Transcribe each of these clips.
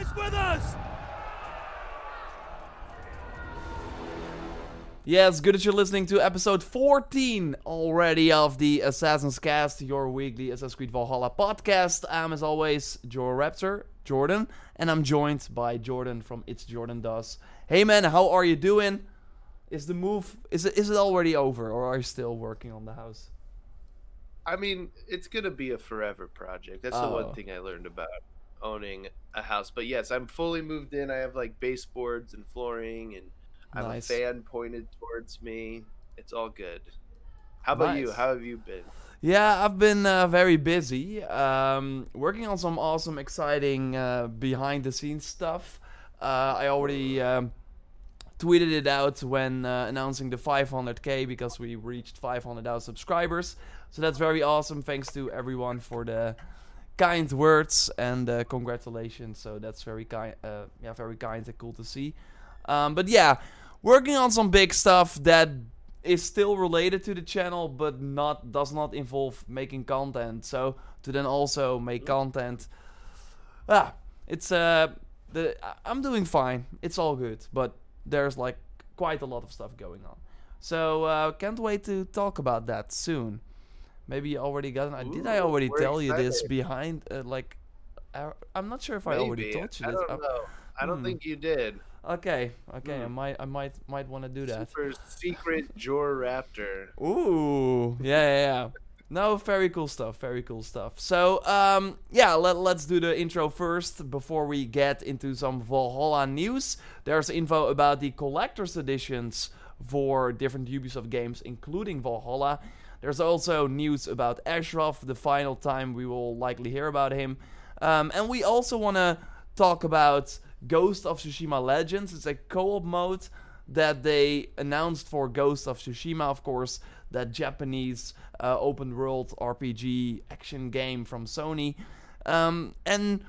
It's with us! Yes, good that you're listening to episode 14 already of the Assassin's Cast, your weekly Assassin's Creed Valhalla podcast. I'm, as always, JorRaptor, Jordan, and I'm joined by Jordan from It's Jordan Does. Hey man, how are you doing? Is the move, is it, is it already over, or are you still working on the house? I mean, it's gonna be a forever project. That's the Oh. one thing I learned about owning a house. But yes, I'm fully moved in. I have like baseboards and flooring, and I have Nice. a fan pointed towards me. It's all good. How about you? How have you been? Yeah, I've been uh, very busy, um, working on some awesome, exciting uh, behind the scenes stuff. Uh, I already um, tweeted it out when uh, announcing the 500k because we reached 500,000 subscribers. So that's very awesome. Thanks to everyone for the kind words and uh, congratulations. So that's very kind, uh, yeah, very kind and cool to see. Um, but yeah, working on some big stuff that is still related to the channel, but not does not involve making content. So to then also make content, ah, it's uh, the I'm doing fine. It's all good, but there's like quite a lot of stuff going on. So uh, can't wait to talk about that soon. Maybe you already got an. Did I already tell you this behind uh, like? Uh, I'm not sure if I already told you I this. don't Uh, know. I don't hmm. think you did. Okay, okay, I Hmm. might, I might, might want to do that. Super secret Jor Raptor. Ooh, yeah, yeah, yeah. No, very cool stuff. Very cool stuff. So, um, yeah, let, let's do the intro first before we get into some Valhalla news. There's info about the collector's editions for different Ubisoft games, including Valhalla. There's also news about Ashraf, the final time we will likely hear about him. Um, and we also want to talk about Ghost of Tsushima Legends. It's a co op mode that they announced for Ghost of Tsushima, of course, that Japanese uh, open world RPG action game from Sony. Um, and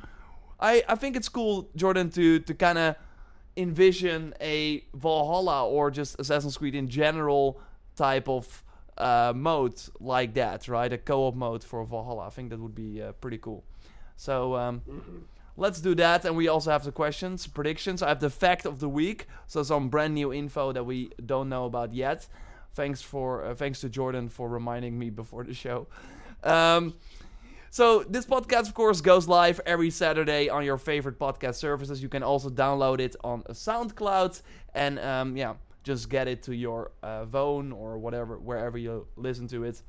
I, I think it's cool, Jordan, to, to kind of envision a Valhalla or just Assassin's Creed in general type of uh, mode like that, right? A co op mode for Valhalla. I think that would be uh, pretty cool. So, um, Let's do that, and we also have the questions, predictions. I have the fact of the week, so some brand new info that we don't know about yet. Thanks for uh, thanks to Jordan for reminding me before the show. Um, so this podcast, of course, goes live every Saturday on your favorite podcast services. You can also download it on SoundCloud, and um, yeah, just get it to your uh, phone or whatever, wherever you listen to it.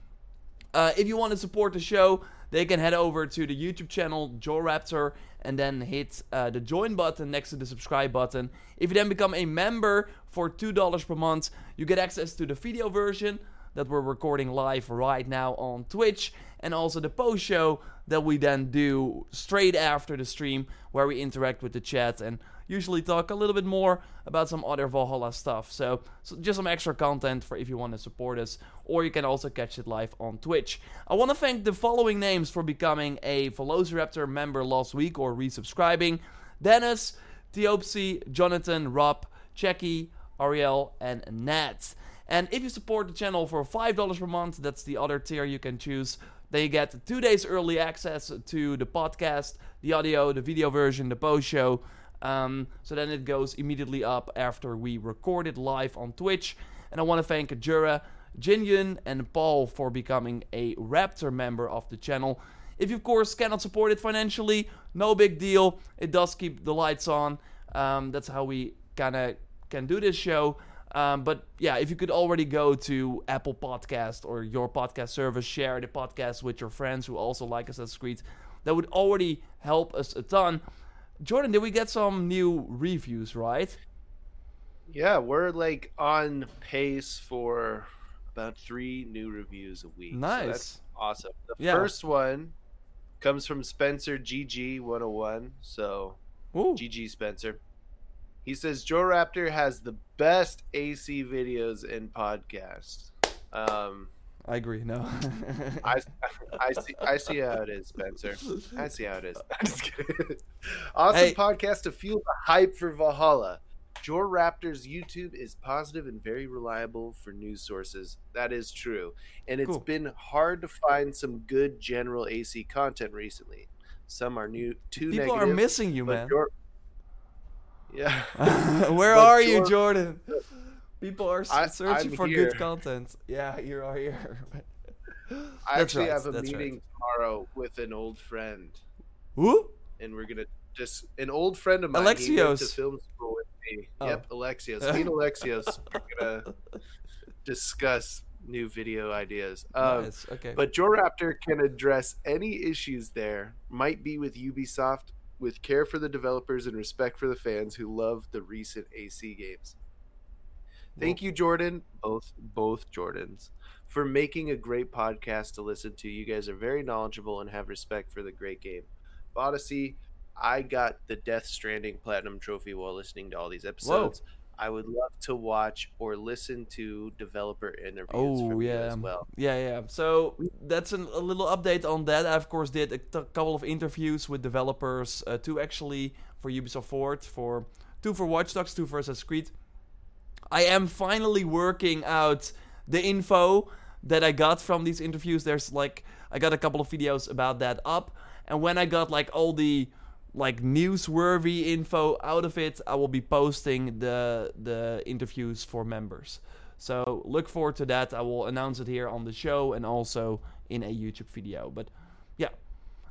Uh, if you want to support the show, they can head over to the YouTube channel JorRaptor and then hit uh, the join button next to the subscribe button. If you then become a member for $2 per month, you get access to the video version that we're recording live right now on Twitch and also the post show that we then do straight after the stream where we interact with the chat and usually talk a little bit more about some other Valhalla stuff. So, so just some extra content for if you want to support us, or you can also catch it live on Twitch. I want to thank the following names for becoming a Velociraptor member last week or resubscribing: Dennis, Theopsy, Jonathan, Rob, Checky, Ariel, and Nat. And if you support the channel for $5 per month, that's the other tier you can choose. Then you get two days early access to the podcast, the audio, the video version, the post show. Um, so then it goes immediately up after we record it live on Twitch. And I want to thank Jura, Jinyun, and Paul for becoming a Raptor member of the channel. If you, of course, cannot support it financially, no big deal. It does keep the lights on. Um, that's how we kind of can do this show. Um, but yeah, if you could already go to Apple Podcast or your podcast service, share the podcast with your friends who also like us Assassin's Creed, that would already help us a ton. Jordan, did we get some new reviews, right? Yeah, we're like on pace for about three new reviews a week. So Nice. that's awesome. The Yeah. first one comes from Spencer GG101. So Ooh. GG Spencer. He says JorRaptor has the best AC videos and podcasts. Um, I agree. No. I, I see I see how it is, Spencer. I see how it is. I'm just kidding. awesome Hey. podcast to fuel the hype for Valhalla. Jor Raptor's YouTube is positive and very reliable for news sources. That is true. And it's Cool. been hard to find some good general AC content recently. Some are new too People negative. are missing you, man. Jor- Yeah. Where But are you, Jordan? People are I- searching I'm for here. good content. Yeah, you are here. I That's actually right, have a that's right. meeting tomorrow with an old friend, Who? and we're gonna just an old friend of mine. Went to Alexios. film school with me. Oh. Yep, Alexios. Me and Alexios are gonna discuss new video ideas. Um, nice. Okay. But Joraptor can address any issues there might be with Ubisoft with care for the developers and respect for the fans who love the recent AC games. Thank you, Jordan, both both Jordans, for making a great podcast to listen to. You guys are very knowledgeable and have respect for the great game. Odyssey, I got the Death Stranding Platinum Trophy while listening to all these episodes. I would love to watch or listen to developer interviews Oh from you yeah, as well. yeah, yeah. So that's an, a little update on that. I of course did a t- couple of interviews with developers, uh, two actually for Ubisoft Forward, for two for Watch Dogs, two for Assassin's Creed. I am finally working out the info that I got from these interviews. There's like I got a couple of videos about that up, and when I got like all the like newsworthy info out of it, I will be posting the the interviews for members. So look forward to that. I will announce it here on the show and also in a YouTube video. But yeah,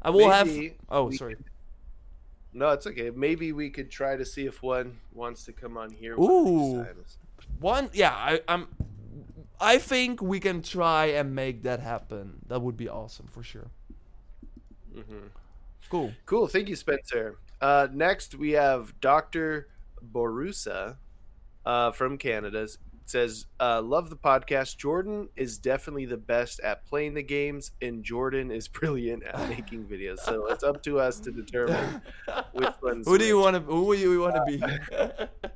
I will have. Oh, sorry. No, it's okay. Maybe we could try to see if one wants to come on here. Ooh. One of these times. One, yeah, I, I'm. I think we can try and make that happen. That would be awesome for sure. Mhm. Cool. Cool. Thank you, Spencer. Uh, next, we have Dr. Borusa uh, from Canada. Says, uh, Love the podcast. Jordan is definitely the best at playing the games, and Jordan is brilliant at making videos. So it's up to us to determine which one's who do you want to? Who do you want to be?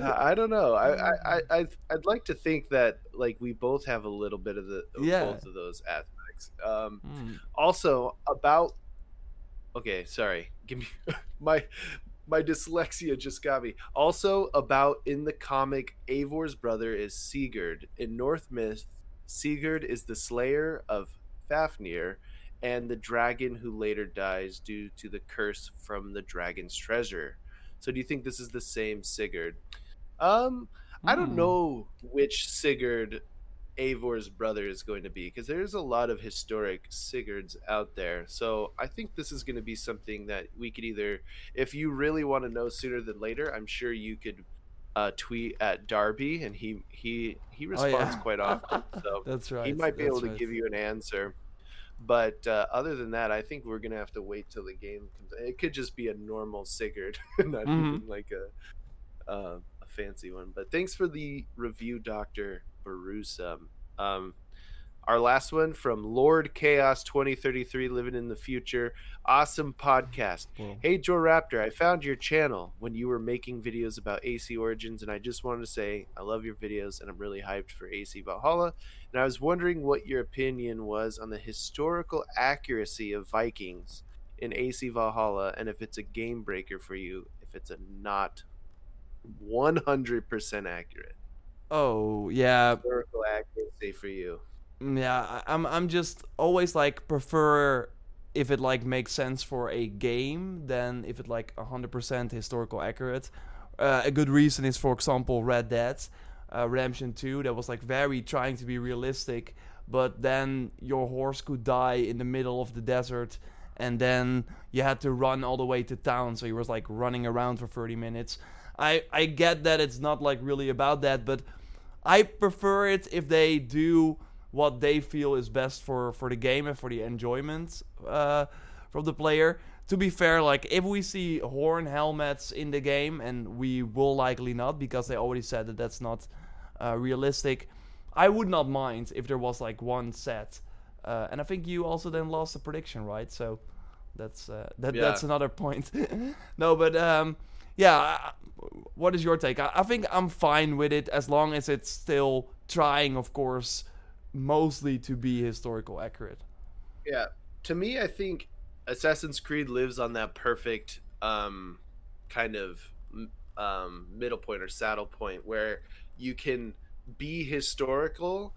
I don't know. I, I, I, I'd, like to think that like we both have a little bit of the of Yeah. both of those aspects. Um, Hmm. also about okay sorry give me my my dyslexia just got me also about in the comic Eivor's brother is sigurd in north myth sigurd is the slayer of fafnir and the dragon who later dies due to the curse from the dragon's treasure so do you think this is the same sigurd um i don't Hmm. know which sigurd Eivor's brother is going to be because there's a lot of historic Sigurds out there. So I think this is going to be something that we could either, if you really want to know sooner than later, I'm sure you could uh, tweet at Darby and he he he Oh, responds yeah. quite often. So That's right. he might be that's able to right. give you an answer. But uh, other than that, I think we're gonna have to wait till the game comes. It could just be a normal Sigurd, not Mhm. even like a uh, a fancy one. But thanks for the review, Doctor Borusa. Um, our last one from Lord Chaos 2033, living in the future. Awesome podcast. Hey JorRaptor, I found your channel when you were making videos about AC Origins, and I just wanted to say I love your videos and I'm really hyped for AC Valhalla. And I was wondering what your opinion was on the historical accuracy of Vikings in AC Valhalla, and if it's a game breaker for you, if it's a not 100% accurate Oh yeah, historical accuracy for you. Mm, yeah. I'm I'm just always like prefer if it like makes sense for a game than if it like 100% historical accurate. Uh, a good reason is, for example, Red Dead uh, Redemption 2. That was like very trying to be realistic, but then your horse could die in the middle of the desert, and then you had to run all the way to town. So you was like running around for 30 minutes. I I get that it's not like really about that, but I prefer it if they do what they feel is best for for the game and for the enjoyment uh, from the player. To be fair, like if we see horn helmets in the game, and we will likely not because they already said that that's not uh, realistic. I would not mind if there was like one set, uh, and I think you also then lost the prediction, right? So that's uh, that Yeah. that's another point. no, but um, yeah. What is your take? I, think I'm fine with it as long as it's still trying, of course, mostly to be historical accurate. Yeah. To me, I think Assassin's Creed lives on that perfect um, kind of um, middle point or saddle point where you can be historical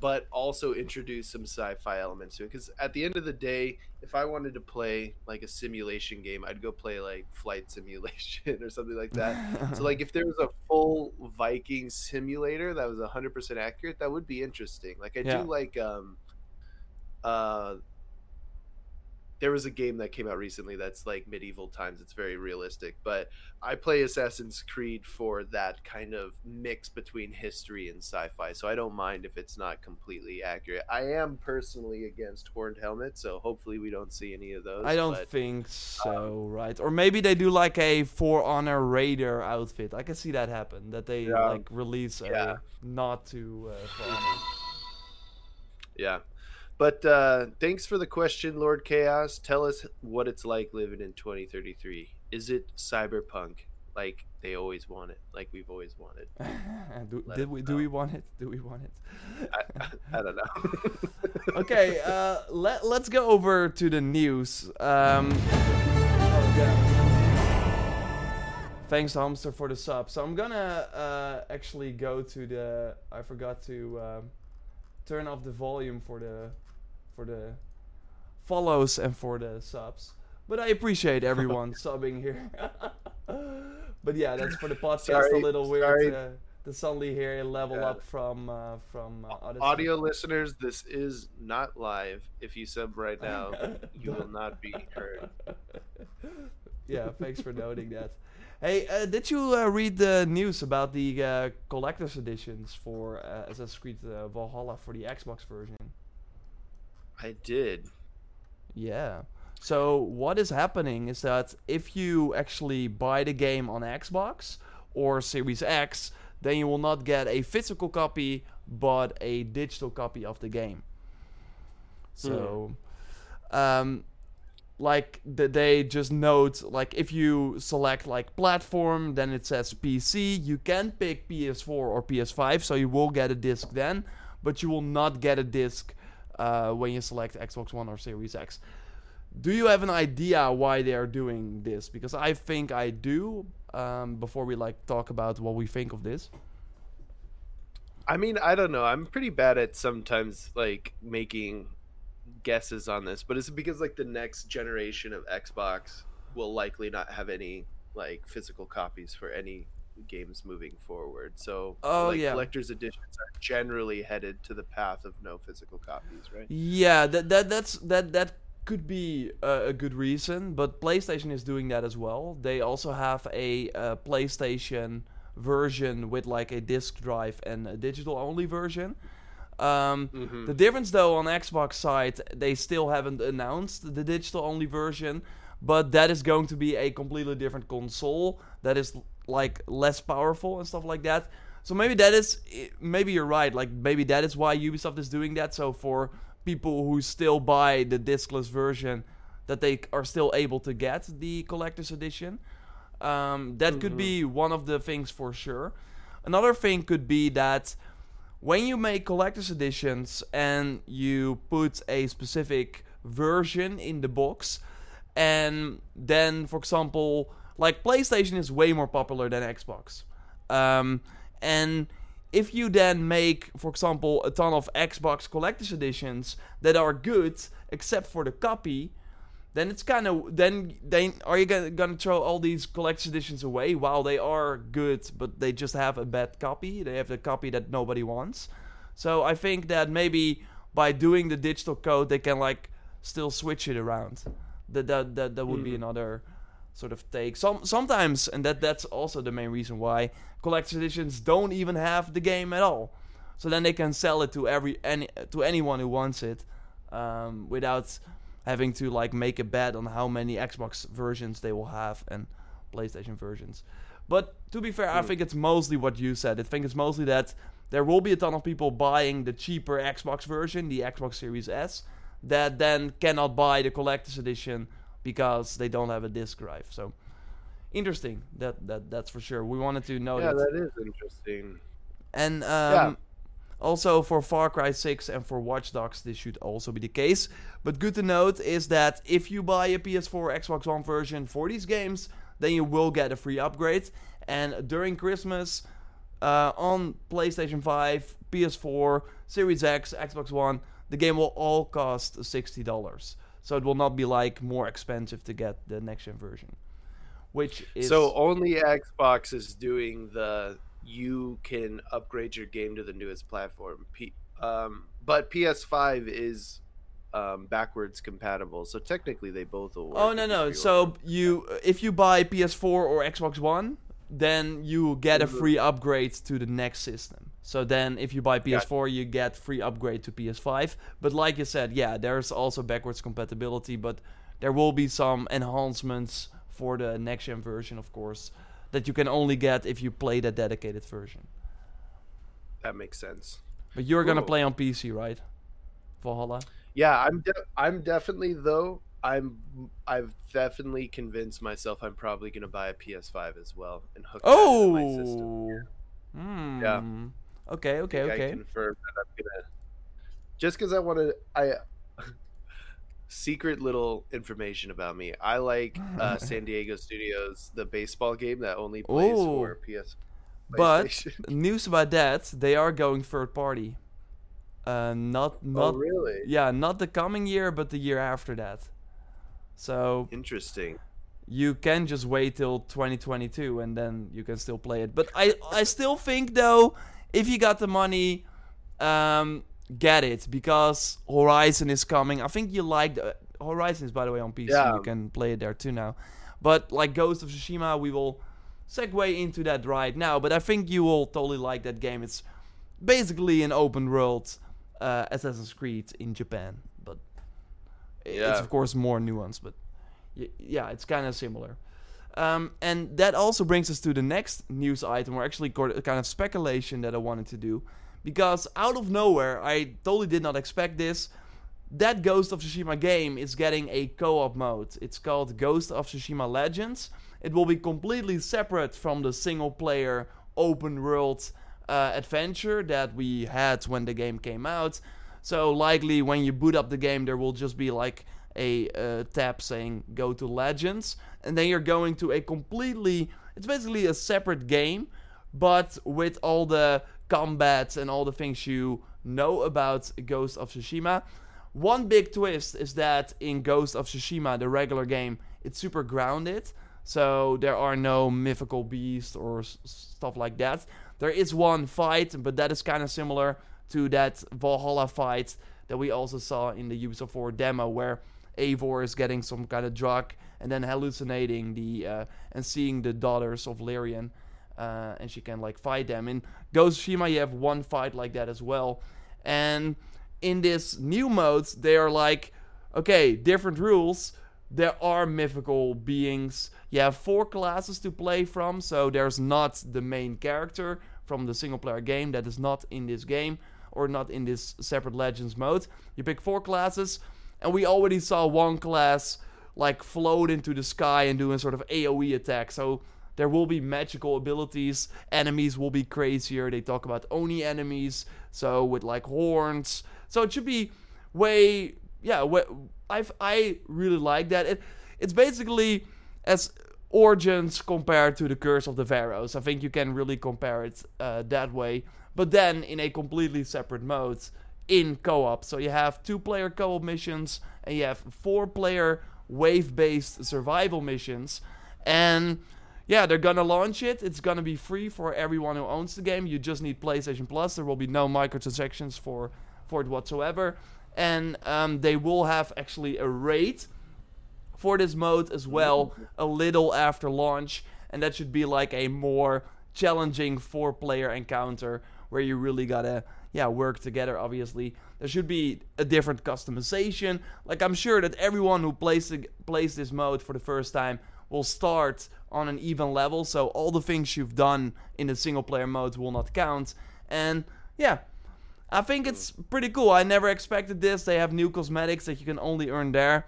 but also introduce some sci-fi elements to it. Because at the end of the day, if I wanted to play like a simulation game, I'd go play like Flight Simulation or something like that. so like if there was a full Viking simulator that was 100% accurate, that would be interesting. Like I Yeah. do like um uh there was a game that came out recently that's like medieval times. It's very realistic, but I play Assassin's Creed for that kind of mix between history and sci-fi. So I don't mind if it's not completely accurate. I am personally against horned helmets, so hopefully we don't see any of those. I don't but- think so, right? Or maybe they do like a For Honor Raider outfit. I can see that happen. That they Yeah. like release a not to uh, Yeah. But uh, thanks for the question, Lord Chaos. Tell us what it's like living in 2033. Is it cyberpunk like they always want it, like we've always wanted? do, Let did we do we want it? Do we want it? I, I don't know. okay, uh, let let's go over to the news. Um, oh, thanks, Hamster, for the sub. So I'm gonna uh, actually go to the. I forgot to um, turn off the volume for the for the follows and for the subs. But I appreciate everyone subbing here. but yeah, that's for the podcast. Sorry, a little weird. sorry. Uh, to suddenly hear a level Yeah. up from uh, from uh, Audio listeners, this is not live. If you sub right now, you will not be heard. yeah, thanks for noting that. Hey, uh, did you uh, read the news about the uh, collector's editions for uh, Assassin's Creed uh, Valhalla for the Xbox version? I did. Yeah. So what is happening is that if you actually buy the game on Xbox or Series X, then you will not get a physical copy but a digital copy of the game. So um like the, they just note like if you select like platform then it says PC, you can pick PS4 or PS5 so you will get a disc then, but you will not get a disc uh, when you select Xbox One or Series X. Do you have an idea why they are doing this? Because I think I do. Um, before we like talk about what we think of this. I mean, I don't know. I'm pretty bad at sometimes like making guesses on this, but is it because like the next generation of Xbox will likely not have any like physical copies for any games moving forward? So, Oh, like, yeah. collector's editions are generally headed to the path of no physical copies, right? Yeah, that that that's that that could be a, a good reason, but PlayStation is doing that as well. They also have a uh, PlayStation version with like a disc drive and a digital only version. Um, Mhm. The difference, though, on Xbox side, they still haven't announced the digital only version, but that is going to be a completely different console that is like less powerful and stuff like that. So maybe that is, maybe you're right. Like maybe that is why Ubisoft is doing that. So for people who still buy the discless version, that they are still able to get the collector's edition. Um, that could be one of the things for sure. Another thing could be that when you make collector's editions and you put a specific version in the box, and then, for example, like PlayStation is way more popular than Xbox. Um, and if you then make, for example, a ton of Xbox collector's editions that are good, except for the copy, then it's kind of then then are you gonna, gonna throw all these collector's editions away? While they are good but they just have a bad copy. They have the copy that nobody wants. So i think that maybe by doing the digital code they can like still switch it around. That that that, that would be another sort of take some sometimes and that that's also the main reason why collector's editions don't even have the game at all so then they can sell it to every any to anyone who wants it um, without having to like make a bet on how many Xbox versions they will have and PlayStation versions. But to be fair, I think it's mostly what you said. I think it's mostly that there will be a ton of people buying the cheaper Xbox version, the Xbox Series S, that then cannot buy the collector's edition because they don't have a disc drive. So interesting. That that that's for sure. We wanted to know Yeah, that. that is interesting. And um, also for Far Cry 6 and for Watch Dogs, this should also be the case. But good to note is that if you buy a PS4 Xbox One version for these games, then you will get a free upgrade. And during Christmas, uh, on PlayStation 5, PS4, Series X, Xbox One, the game will all cost $60. So it will not be like more expensive to get the next gen version. Which is So only Xbox is doing the you can upgrade your game to the newest platform. P- um, but PS5 is um, backwards compatible, so technically they both will. Oh no no! So you if you buy PS4 or Xbox One, then you get a free upgrade to the next system. So then if you buy PS4, you get free upgrade to PS5. But like you said, yeah, there's also backwards compatibility, but there will be some enhancements for the next gen version, of course, that you can only get if you play the dedicated version. that makes sense. But you're gonna play on PC, right? Valhalla. Yeah, I'm de- I'm definitely though I'm I've definitely convinced myself I'm probably gonna buy a PS5 as well and hook that into my system. Oh. Hmm. Yeah. Okay. Okay. I Okay. confirm that I'm gonna just because I want to. I secret little information about me. I like uh, San Diego Studios, the baseball game that only plays Ooh. for PS. But news about that, they are going third party. Uh, not oh not really? yeah, not the coming year, but the year after that. So Interesting. you can just wait till 2022 and then you can still play it. But I I still think though, if you got the money, um, get it because Horizon is coming. I think you like the, Horizon is by the way on PC. Yeah. You can play it there too now. But like Ghost of Tsushima, we will segue into that right now. But I think you will totally like that game. It's basically an open world uh, Assassin's Creed in Japan, but it's of course more nuanced. But yeah, it's kind of similar. Um, and that also brings us to the next news item, or actually kind of speculation that I wanted to do, because out of nowhere, I totally did not expect this. That Ghost of Tsushima game is getting a co-op mode. It's called Ghost of Tsushima Legends. It will be completely separate from the single-player open world uh, adventure that we had when the game came out. So likely when you boot up the game, there will just be like a uh, tab saying "Go to Legends," and then you're going to a completely. It's basically a separate game, but with all the combats and all the things you know about Ghost of Tsushima. One big twist is that in Ghost of Tsushima, the regular game, it's super grounded. So there are no mythical beasts or s- stuff like that. There is one fight, but that is kind of similar to that Valhalla fight that we also saw in the Ubisoft Forward demo, where Eivor is getting some kind of drug and then hallucinating the uh, and seeing the daughters of Lerion, uh, and she can like fight them. In Ghost of Tsushima, you have one fight like that as well, and in this new mode, they are like, okay, different rules. There are mythical beings. You have four classes to play from, so there's not the main character from the single player game that is not in this game or not in this separate Legends mode. You pick four classes, and we already saw one class like float into the sky and do a sort of AoE attack. So there will be magical abilities. Enemies will be crazier. They talk about Oni enemies, so with like horns. So it should be way yeah. Way, I've I really like that. It it's basically as Origins compared to the Curse of the Pharaohs. I think you can really compare it uh, that way. But then in a completely separate mode in co-op. So you have two-player co-op missions and you have four-player wave-based survival missions. And yeah, they're gonna launch it. It's gonna be free for everyone who owns the game. You just need PlayStation Plus. There will be no microtransactions for for it whatsoever. And um, they will have actually a rate for this mode as well a little after launch and that should be like a more challenging four player encounter where you really gotta yeah work together obviously there should be a different customization like i'm sure that everyone who plays the, plays this mode for the first time will start on an even level so all the things you've done in the single player mode will not count and yeah I think it's pretty cool. I never expected this. They have new cosmetics that you can only earn there.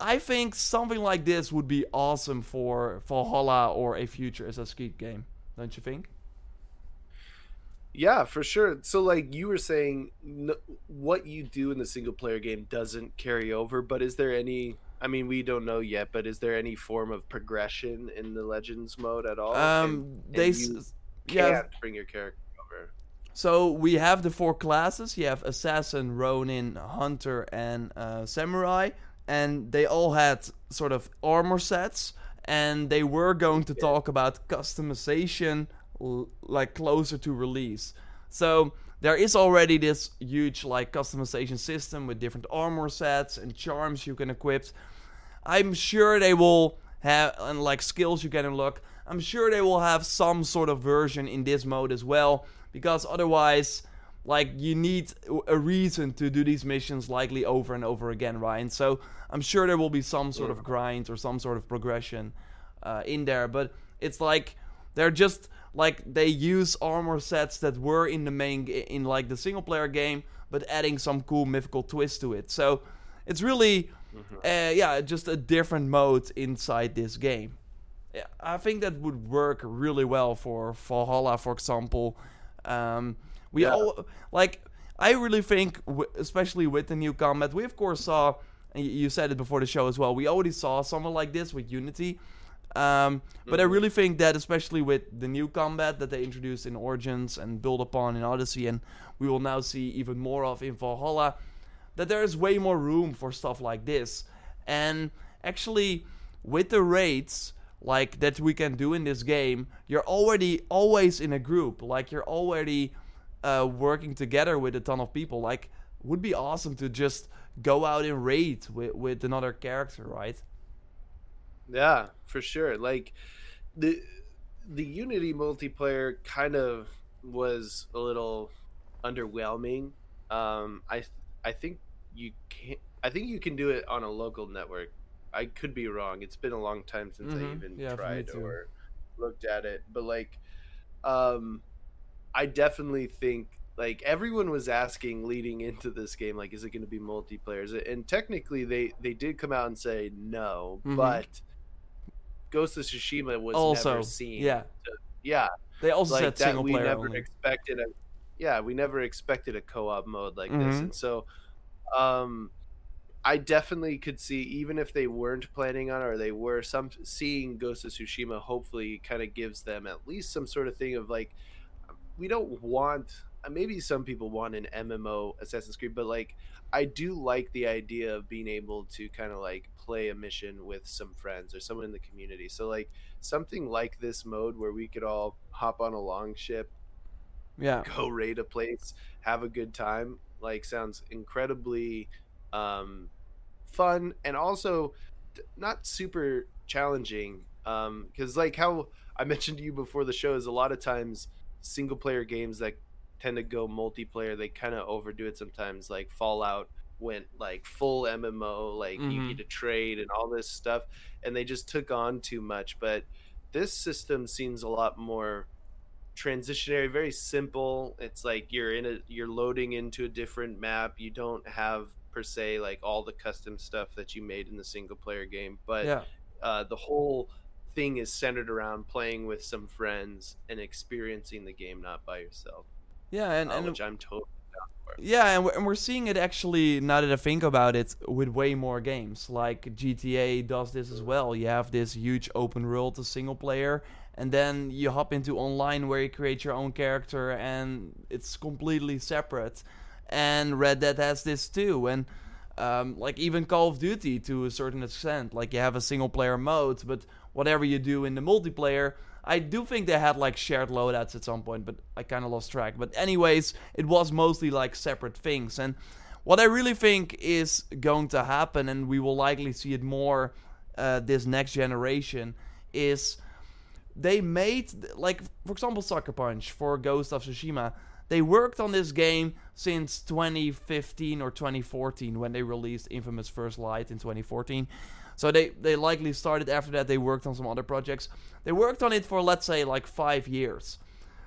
I think something like this would be awesome for Valhalla or a future Assassin's Creed game. Don't you think? Yeah, for sure. So, like you were saying, n- what you do in the single player game doesn't carry over. But is there any? I mean, we don't know yet. But is there any form of progression in the Legends mode at all? Um, And- they and Yeah. bring your character over. So we have the four classes. You have assassin, ronin, hunter, and uh, samurai, and they all had sort of armor sets. And they were going to talk about customization, l- like closer to release. So there is already this huge like customization system with different armor sets and charms you can equip. I'm sure they will have and like skills you can unlock. I'm sure they will have some sort of version in this mode as well because otherwise like you need a reason to do these missions likely over and over again, Ryan. So I'm sure there will be some sort of grind or some sort of progression uh, in there, but it's like they're just like they use armor sets that were in the main in like the single player game, but adding some cool mythical twist to it. So it's really uh, yeah, just a different mode inside this game. Yeah, I think that would work really well for Valhalla, for example. Um, we Yeah. all like. I really think, w- especially with the new combat, we of course saw. You said it before the show as well. We already saw something like this with Unity, um, but I really think that, especially with the new combat that they introduced in Origins and build upon in Odyssey, and we will now see even more of in Valhalla, that there is way more room for stuff like this. And actually, with the raids like that we can do in this game, you're already always in a group. Like you're already uh, working together with a ton of people. Like would be awesome to just go out and raid with with another character, right? Yeah, for sure. Like the the Unity multiplayer kind of was a little underwhelming. Um, I I think you can I think you can do it on a local network. I could be wrong. It's been a long time since I Mhm. even Yeah, tried or looked at it. But like, um, I definitely think like everyone was asking leading into this game, like, is it going to be multiplayer? It, And technically, they they did come out and say no, Mhm. but Ghost of Tsushima was also, never seen. yeah, yeah, they also like said that. We never only. expected a, yeah, we never expected a co-op mode like this, Mhm. and so, um, I definitely could see even if they weren't planning on it or they were some seeing Ghost of Tsushima. Hopefully, kind of gives them at least some sort of thing of like, we don't want. Uh, Maybe some people want an MMO Assassin's Creed, but like I do like the idea of being able to kind of like play a mission with some friends or someone in the community. So like something like this mode where we could all hop on a long ship, yeah, go raid a place, have a good time, like sounds incredibly um fun and also not super challenging um because like how i mentioned to you before the show is a lot of times single player games that tend to go multiplayer they kind of overdo it sometimes like fallout went like full mmo like you Mhm. need to trade and all this stuff and they just took on too much but this system seems a lot more transitionary very simple it's like you're in a you're loading into a different map you don't have per se like all the custom stuff that you made in the single player game but yeah. uh, the whole thing is centered around playing with some friends and experiencing the game not by yourself Yeah, and, uh, and which i'm totally down for Yeah, and we're, and we're seeing it actually now that I think about it with way more games. Like GTA does this as well. You have this huge open world, the single player, and then you hop into online where you create your own character, and it's completely separate. And Red Dead has this too, and um, like even Call of Duty to a certain extent. Like you have a single player mode, but whatever you do in the multiplayer, I do think they had like shared loadouts at some point, but I kind of lost track. But anyways, it was mostly like separate things. And what I really think is going to happen, and we will likely see it more uh, this next generation, is they made like for example Sucker Punch for Ghost of Tsushima. They worked on this game since 2015 or 2014 when they released Infamous First Light in 2014. So they they likely started after that. They worked on some other projects. They worked on it for let's say like five years,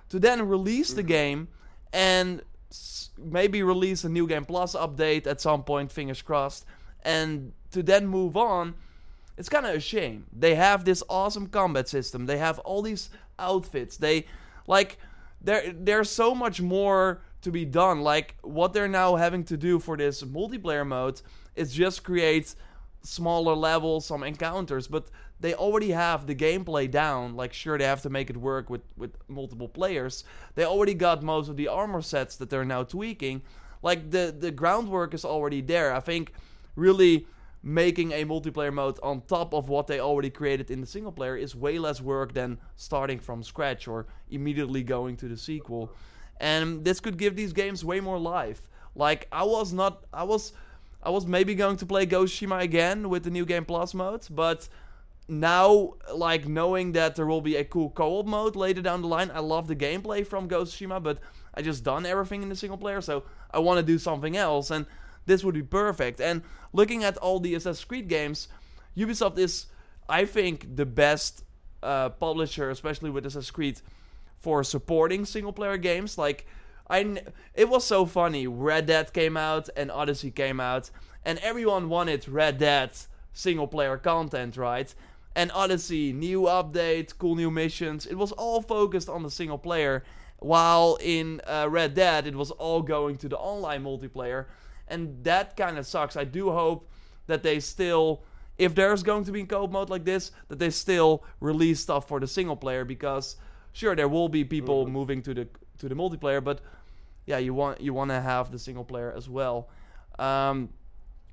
to then release the mm-hmm. game and s- maybe release a new game plus update at some point. Fingers crossed, and to then move on. It's kind of a shame. They have this awesome combat system. They have all these outfits. They like there there's so much more to be done. Like what they're now having to do for this multiplayer mode is just create smaller levels, some encounters, but they already have the gameplay down. Like, sure, they have to make it work with, with multiple players. They already got most of the armor sets that they're now tweaking. Like, the, the groundwork is already there. I think really making a multiplayer mode on top of what they already created in the single player is way less work than starting from scratch or immediately going to the sequel. And this could give these games way more life. Like, I was not. I was. I was maybe going to play Ghost Shima again with the new game plus mode, but now like knowing that there will be a cool co-op mode later down the line, I love the gameplay from Ghost Shima, but I just done everything in the single player, so I want to do something else, and this would be perfect. And looking at all the Assassin's Creed games, Ubisoft is, I think, the best uh, publisher, especially with Assassin's Creed, for supporting single player games. Like I, it was so funny. Red Dead came out and Odyssey came out, and everyone wanted Red Dead single player content, right? And Odyssey, new update, cool new missions. It was all focused on the single player, while in uh, Red Dead, it was all going to the online multiplayer. And that kind of sucks. I do hope that they still, if there's going to be a co-op mode like this, that they still release stuff for the single player because sure there will be people mm-hmm. moving to the to the multiplayer, but yeah, you want you want to have the single player as well. Um,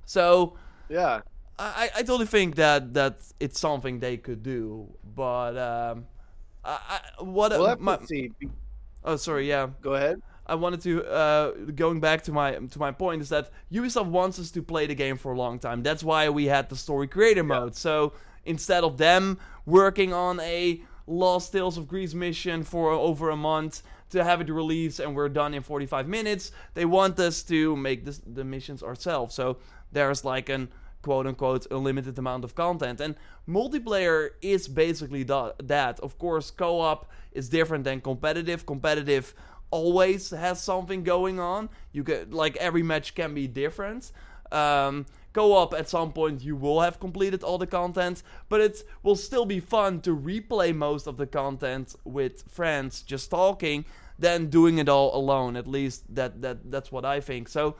so yeah, I, I totally think that that it's something they could do, but um, I, I what we'll my, see. Oh, sorry. Yeah. Go ahead. I wanted to uh, going back to my to my point is that Ubisoft wants us to play the game for a long time. That's why we had the story creator yeah. mode. So instead of them working on a Lost Tales of Greece mission for over a month to have it released and we're done in 45 minutes. They want us to make this, the missions ourselves. So there's like an quote unquote unlimited amount of content. And multiplayer is basically that. Of course, co op is different than competitive. Competitive always has something going on. You get like every match can be different. Um, co-op at some point you will have completed all the content but it will still be fun to replay most of the content with friends just talking than doing it all alone at least that that that's what i think. So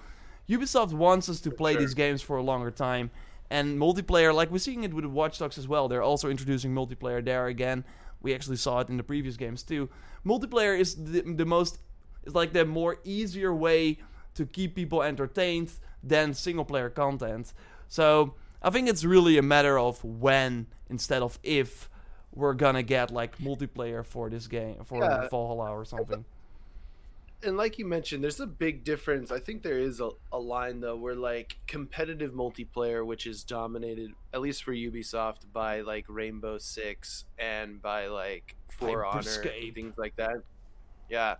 ubisoft wants us to play sure. these games for a longer time and multiplayer like we're seeing it with watch dogs as well. They're also introducing multiplayer there again. We actually saw it in the previous games too. Multiplayer is the, the most it's like the more easier way to keep people entertained than single player content. So I think it's really a matter of when instead of if we're gonna get like multiplayer for this game for yeah. Valhalla or something. And like you mentioned, there's a big difference. I think there is a, a line though where like competitive multiplayer, which is dominated at least for Ubisoft by like Rainbow Six and by like For Honor things like that. Yeah.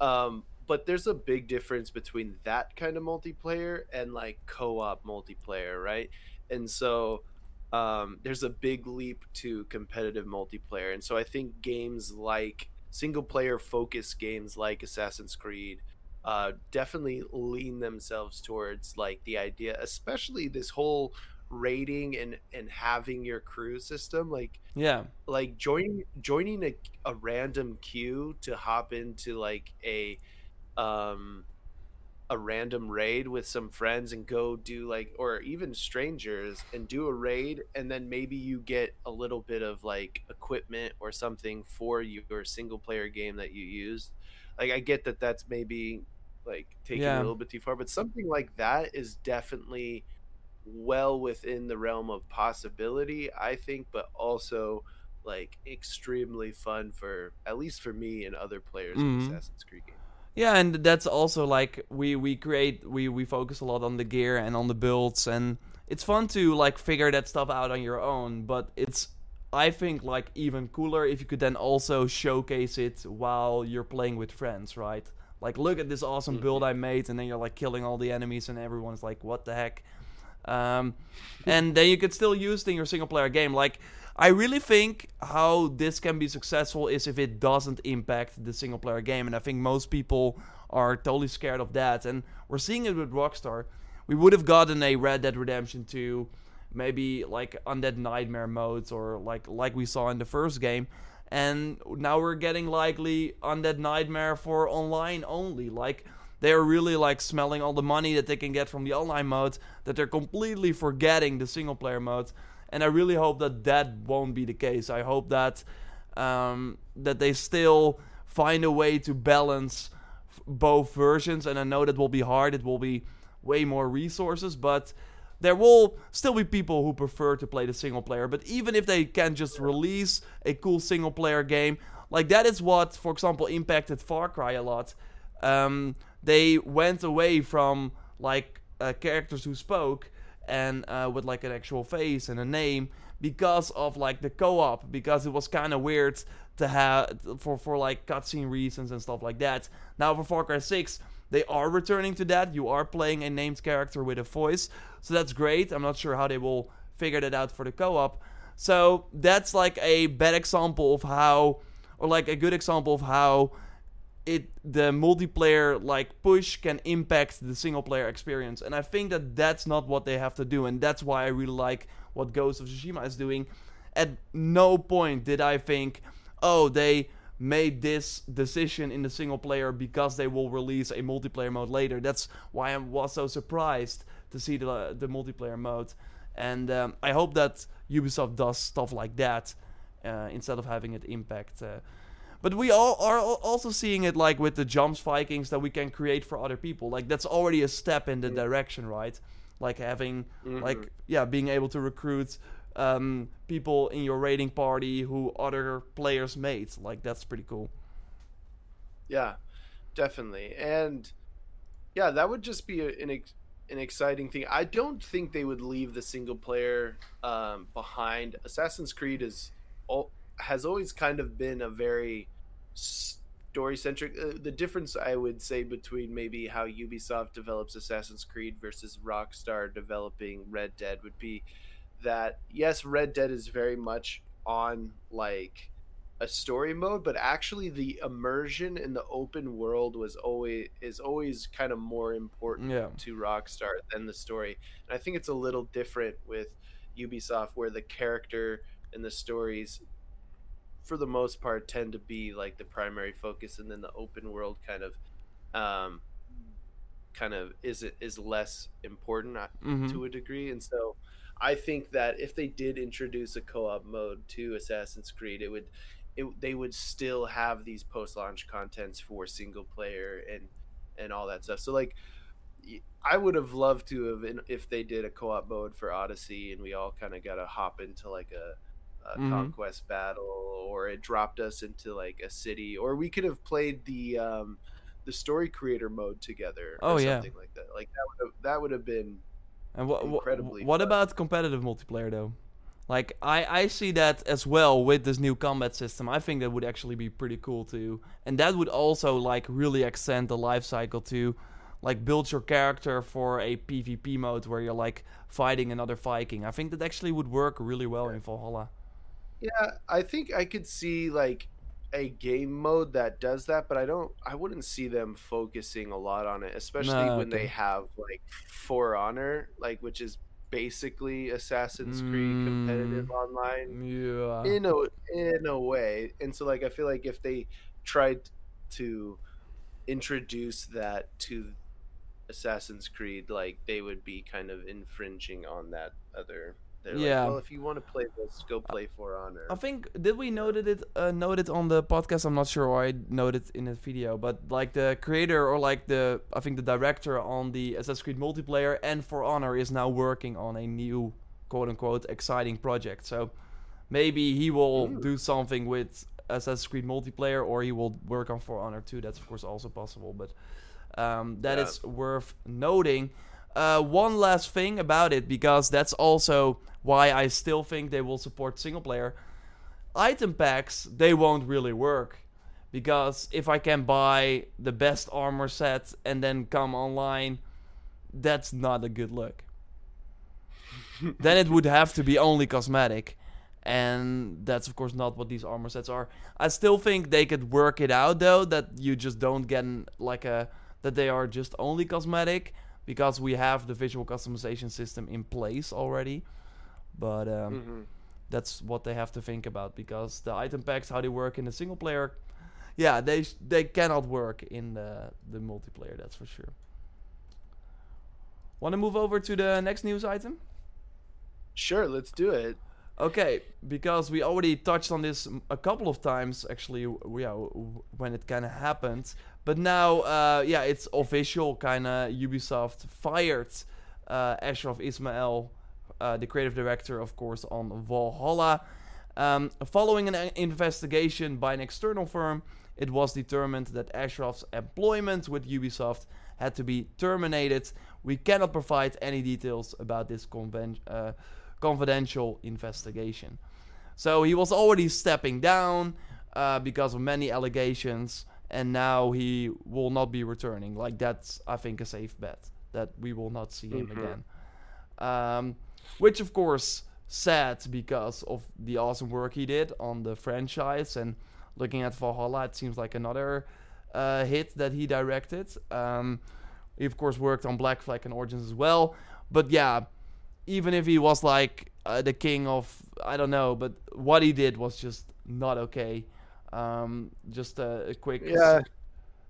Um, but there's a big difference between that kind of multiplayer and like co-op multiplayer, right? And so um, there's a big leap to competitive multiplayer, and so I think games like single player focused games like Assassin's Creed uh, definitely lean themselves towards like the idea, especially this whole rating and and having your crew system like yeah like joining joining a, a random queue to hop into like a um a random raid with some friends and go do like or even strangers and do a raid and then maybe you get a little bit of like equipment or something for your single player game that you used like i get that that's maybe like taking yeah. a little bit too far but something like that is definitely well within the realm of possibility i think but also like extremely fun for at least for me and other players mm-hmm. of assassin's creed games yeah, and that's also like we we create we we focus a lot on the gear and on the builds and it's fun to like figure that stuff out on your own, but it's I think like even cooler if you could then also showcase it while you're playing with friends, right? Like look at this awesome mm-hmm. build I made and then you're like killing all the enemies and everyone's like what the heck? Um, and then you could still use it in your single player game like I really think how this can be successful is if it doesn't impact the single player game, and I think most people are totally scared of that. And we're seeing it with Rockstar. We would have gotten a Red Dead Redemption 2, maybe like Undead Nightmare modes, or like like we saw in the first game. And now we're getting likely Undead Nightmare for online only. Like they are really like smelling all the money that they can get from the online modes that they're completely forgetting the single player mode and i really hope that that won't be the case. I hope that um, that they still find a way to balance f- both versions. And i know that will be hard. It will be way more resources but there will still be people who prefer to play the single player. But even if they can just release a cool single player game like that is what for example impacted far cry a lot. Um, they went away from like uh, characters who spoke and uh, with like an actual face and a name because of like the co-op because it was kind of weird to have for for like cutscene reasons and stuff like that. Now for far cry 6 they are returning to that. You are playing a named character with a voice so that's great. I'm not sure how they will figure that out for the co-op. So that's like a bad example of how or like a good example of how it the multiplayer like push can impact the single player experience. And i think that that's not what they have to do. And that's why i really like what ghost of tsushima is doing. At no point did i think oh they made this decision in the single player because they will release a multiplayer mode later. That's why i was so surprised to see the the multiplayer mode. And um, i hope that ubisoft does stuff like that uh, instead of having it impact uh, but we all are also seeing it like with the Jomsvikings that we can create for other people. Like that's already a step in the direction, right? Like having Mhm. like yeah, being able to recruit um, people in your raiding party who other players made. Like that's pretty cool. Yeah, definitely. And yeah, that would just be an ex- an exciting thing. I don't think they would leave the single player um, behind. Assassin's Creed is al- has always kind of been a very story centric. Uh, the difference I would say between maybe how Ubisoft develops Assassin's Creed versus Rockstar developing Red Dead would be that yes, Red Dead is very much on like a story mode, but actually the immersion in the open world was always is always kind of more important Yeah. to Rockstar than the story. And I think it's a little different with Ubisoft where the character and the stories for the most part tend to be like the primary focus and then the open world kind of um kind of is is less important uh, hmm to a degree. And so i think that if they did introduce a co-op mode to assassin's creed it would it, they would still have these post-launch contents for single player and and all that stuff. So like I would have loved to have if they did a co-op mode for odyssey and we all kind of got to hop into like a, a Mhm. conquest battle or it dropped us into like a city or we could have played the um the story creator mode together Oh, or yeah. something like that like that would have that would have been And what Incredibly what fun. about competitive multiplayer though? Like I I see that as well with this new combat system. I think that would actually be pretty cool too. And that would also like really extend the life cycle to like build your character for a PvP mode where you're like fighting another Viking. I think that actually would work really well in Valhalla. Yeah, I think I could see like a game mode that does that, but I don't. I wouldn't see them focusing a lot on it, especially No, when okay. they have like For Honor, like which is basically Assassin's Creed Mm. competitive online Yeah. in a in a way. And so like I feel like if they tried to introduce that to Assassin's Creed, like they would be kind of infringing on that other. They're Yeah. like, well, if you want to play this, go play For Honor. I think did we noted it uh, noted on the podcast? I'm not sure or I noted in the video, but like the creator or like the I think the director on the Assassin's Creed multiplayer and For Honor is now working on a new quote unquote exciting project. So maybe he will Ooh. do something with Assassin's Creed multiplayer or he will work on For Honor too. That's of course also possible, but um, that Yeah. is worth noting. Uh, one last thing about it, because that's also why I still think they will support single player. Item packs, they won't really work. Because if I can buy the best armor set and then come online, that's not a good look. then it would have to be only cosmetic. And that's of course not what these armor sets are. I still think they could work it out though, that you just don't get like a that they are just only cosmetic because we have the visual customization system in place already. But um, Mhm. that's what they have to think about because the item packs, how they work in the single player, yeah, they they cannot work in the the multiplayer. That's for sure. Want to move over to the next news item? Sure, let's do it. Okay, because we already touched on this a couple of times, actually, yeah, when it kind of happened. But now, uh, yeah, it's official. Kind of Ubisoft fired uh, Ashraf Ismail, uh, the creative director, of course, on Valhalla. Um, following an investigation by an external firm, it was determined that Ashraf's employment with Ubisoft had to be terminated. We cannot provide any details about this conven- uh, confidential investigation. So he was already stepping down uh, because of many allegations, and now he will not be returning. Like that's, I think, a safe bet that we will not see him mm-hmm. again. Um, which, of course, sad because of the awesome work he did on the franchise. And looking at Valhalla, it seems like another uh, hit that he directed. Um, he, of course, worked on Black Flag and Origins as well. But yeah, even if he was like uh, the king of, I don't know, but what he did was just not okay. Um, just a, a quick. Yeah.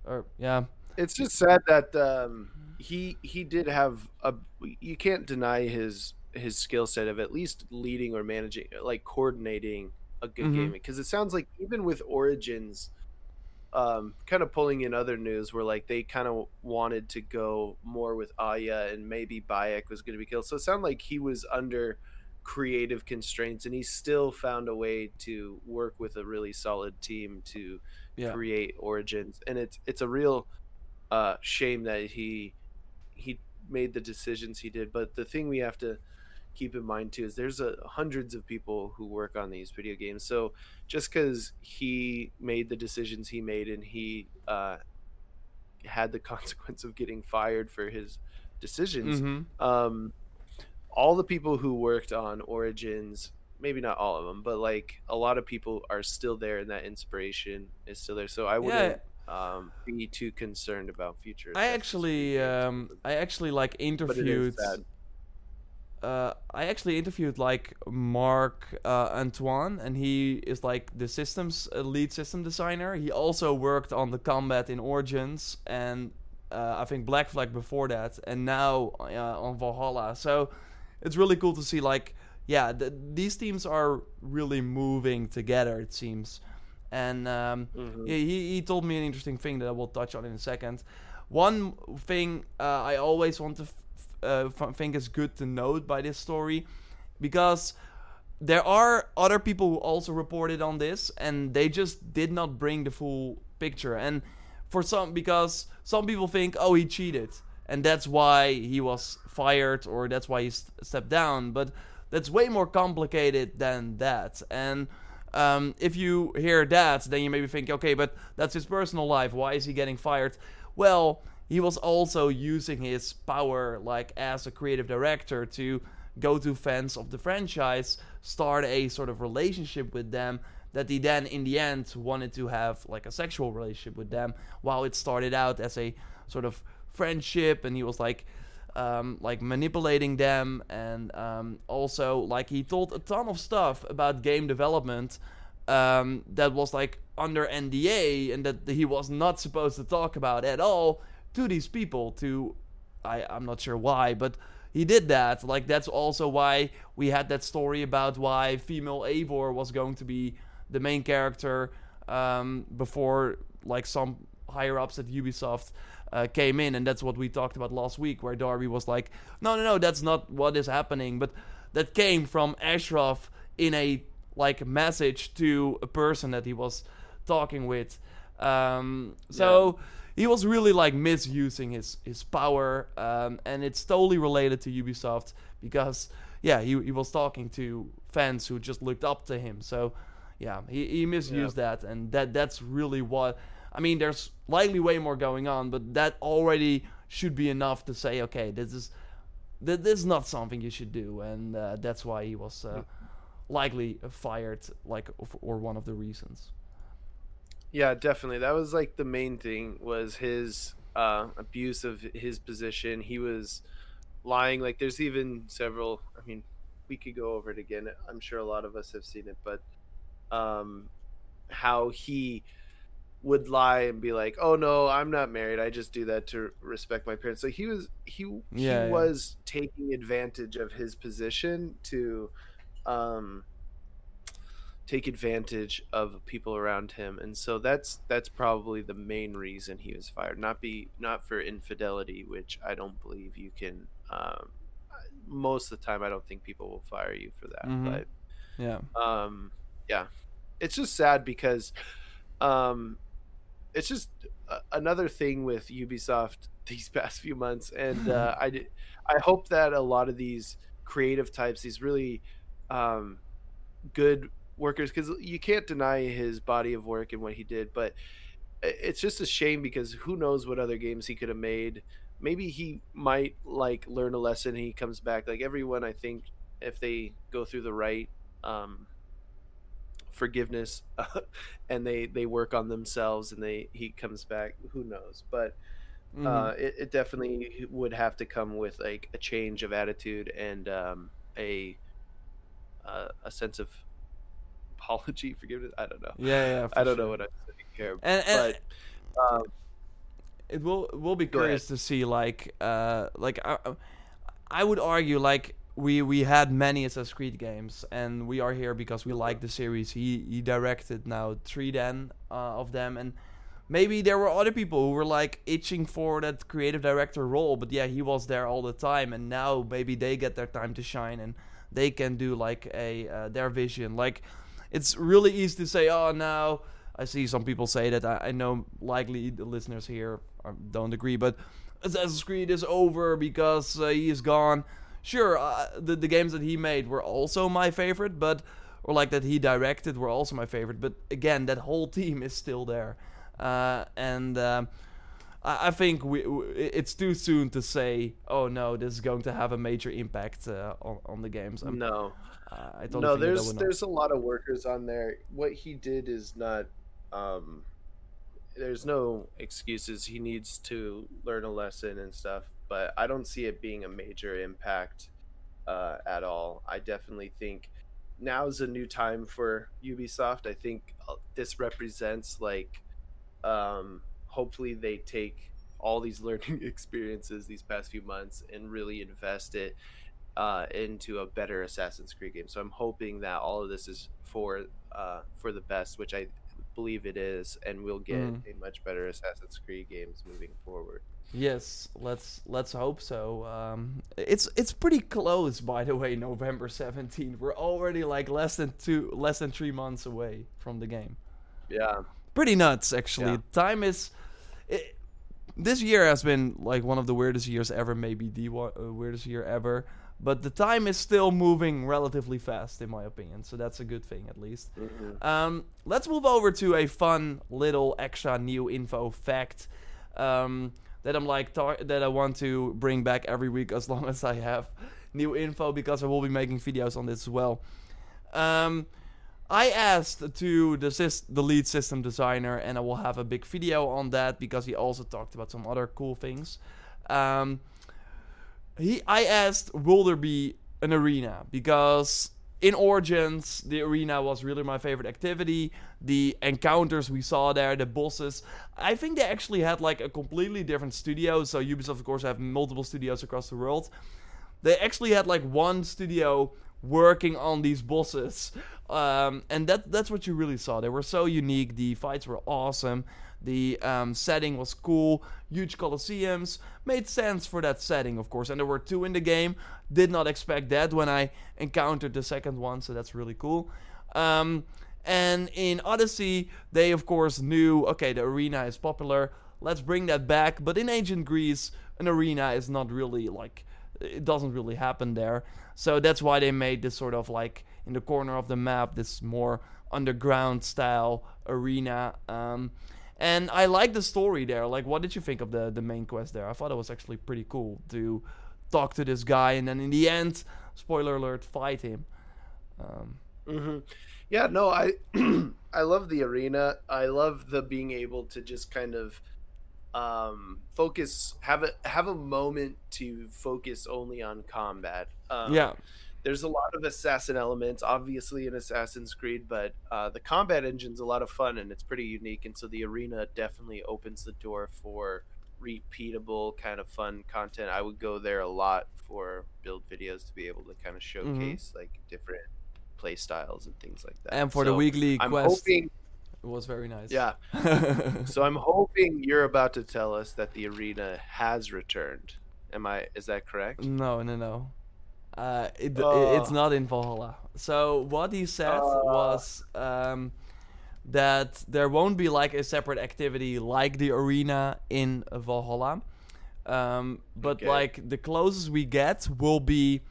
Or, yeah. It's just sad that um, he he did have a. You can't deny his his skill set of at least leading or managing, like coordinating a good mm-hmm. game. Because it sounds like even with Origins, um, kind of pulling in other news where like they kind of wanted to go more with Aya and maybe Bayek was going to be killed. So it sounded like he was under creative constraints and he still found a way to work with a really solid team to yeah. create Origins. And it's it's a real uh, shame that he he made the decisions he did. But the thing we have to keep in mind too is there's a, hundreds of people who work on these video games. So just because he made the decisions he made and he uh, had the consequence of getting fired for his decisions, mm-hmm. um, all the people who worked on Origins, maybe not all of them, but like a lot of people are still there, and that inspiration is still there. So I wouldn't. Yeah um, be too concerned about future. I actually, um, I actually like interviewed uh, I actually interviewed like Mark uh, Antoine, and he is like the systems uh, lead system designer. He also worked on the combat in Origins, and uh, I think Black Flag before that, and now uh, on Valhalla. So it's really cool to see like, yeah, th- these teams are really moving together. It seems, and um, mm-hmm. he he told me an interesting thing that I will touch on in a second. One thing uh, I always want to f- uh, think is good to note by this story because there are other people who also reported on this and they just did not bring the full picture. And for some because some people think oh he cheated and that's why he was fired or that's why he st- stepped down. But that's way more complicated than that. And um, if you hear that then you maybe think okay but that's his personal life. Why is he getting fired? Well he was also using his power like as a creative director to go to fans of the franchise, start a sort of relationship with them that he then in the end wanted to have like a sexual relationship with them while it started out as a sort of friendship and he was like um, like manipulating them and um, also like he told a ton of stuff about game development um, that was like under NDA and that he was not supposed to talk about at all to these people to I I'm not sure why, but he did that. Like that's also why we had that story about why female Eivor was going to be the main character um, before like some higher ups at Ubisoft uh, came in, and that's what we talked about last week, where Darby was like, "No, no, no, that's not what is happening," but that came from Ashraf in a like message to a person that he was talking with. Um, so. Yeah he was really like misusing his his power, um, and it's totally related to Ubisoft because yeah, he he was talking to fans who just looked up to him. So yeah, he, he misused yeah. that, and that that's really what I mean. There's likely way more going on, but that already should be enough to say, okay, this is this is not something you should do, and uh, that's why he was uh, likely fired, like or one of the reasons. Yeah, definitely. That was like the main thing was his uh, abuse of his position. He was lying. Like there's even several. I mean, we could go over it again. I'm sure a lot of us have seen it, but um, how he would lie and be like, "Oh no, I'm not married. I just do that to respect my parents." So he was he Yeah, he yeah. was taking advantage of his position to um take advantage of people around him and so that's that's probably the main reason he was fired not be not for infidelity which i don't believe you can um most of the time i don't think people will fire you for that Mhm. but Yeah. um yeah it's just sad because um it's just a- another thing with ubisoft these past few months and uh, i i hope that a lot of these creative types these really um good workers because you can't deny his body of work and what he did but it's just a shame because who knows what other games he could have made. Maybe he might like learn a lesson and he comes back. Like everyone i think if they go through the right um forgiveness and they they work on themselves and they he comes back who knows? But Mhm. uh it, it definitely would have to come with like a change of attitude and um a uh, a sense of apology forgiveness i don't know yeah, yeah. i don't sure. know what i'm saying here And, and but um, it will will be Go ahead. curious to see like uh like I, I would argue like we we had many Assassin's Creed games and we are here because we like the series. He he directed now three then uh, of them and maybe there were other people who were like itching for that creative director role but yeah he was there all the time and now maybe they get their time to shine and they can do like a uh, their vision like it's really easy to say oh now I see some people say that. I, I know likely the listeners here uh, don't agree, but Assassin's Creed is over because uh, he is gone. Sure, uh, the the games that he made were also my favorite, but or like that he directed were also my favorite. But again, that whole team is still there, uh, and um, I, I think we, w it's too soon to say, oh no, this is going to have a major impact uh, on on the games. I'm- no I totally no there's there's a lot of workers on there. What he did is not um there's no excuses. He needs to learn a lesson and stuff but i don't see it being a major impact uh at all. I definitely think now's a new time for ubisoft. I think uh, this represents like um hopefully they take all these learning experiences these past few months and really invest it uh, into a better Assassin's Creed game. So I'm hoping that all of this is for uh, for the best, which I believe it is, and we'll get Mm. a much better Assassin's Creed games moving forward. Yes, let's let's hope so. Um, it's it's pretty close, by the way. November seventeenth. We're already like less than two, less than three months away from the game. Yeah, Pretty nuts, actually. Yeah. Time is. It, this year has been like one of the weirdest years ever, maybe the uh, weirdest year ever. But the time is still moving relatively fast, in my opinion. So that's a good thing, at least. Mhm. Um, let's move over to a fun little extra new info fact um, that I'm like tar- that I want to bring back every week as long as I have new info because I will be making videos on this as well. Um, I asked to the sys- the lead system designer, and I will have a big video on that because he also talked about some other cool things. Um, he, I asked, will there be an arena? Because in Origins, the arena was really my favorite activity. The encounters we saw there, the bosses. I think they actually had like a completely different studio. So Ubisoft, of course, have multiple studios across the world. They actually had like one studio working on these bosses, um, and that that's what you really saw. They were so unique. The fights were awesome. The um, setting was cool. Huge coliseums made sense for that setting, of course. And there were two in the game. Did not expect that when I encountered the second one, so that's really cool. Um, and in Odyssey, they of course knew okay, the arena is popular. Let's bring that back. But in ancient Greece, an arena is not really like it doesn't really happen there. So that's why they made this sort of like in the corner of the map, this more underground style arena. Um, and I like the story there. Like, what did you think of the the main quest there? I thought it was actually pretty cool to talk to this guy, and then in the end, spoiler alert, fight him. Um, hmm Yeah, no, I I love the arena. I love the being able to just kind of um focus have a have a moment to focus only on combat. Um, yeah, there's a lot of assassin elements, obviously in Assassin's Creed, but uh, the combat engine's a lot of fun and it's pretty unique. And so the arena definitely opens the door for repeatable kind of fun content. I would go there a lot for build videos to be able to kind of Mm-hmm. showcase like different play styles and things like that. And for the weekly I'm quest, hoping, it was very nice. yeah. So I'm hoping you're about to tell us that the arena has returned. Am I? Is that correct? No, no, no. Uh, it, Oh. it's not in Valhalla. So what he said Oh. was um, that there won't be like a separate activity like the arena in Valhalla. Um, but Okay. like the closest we get will be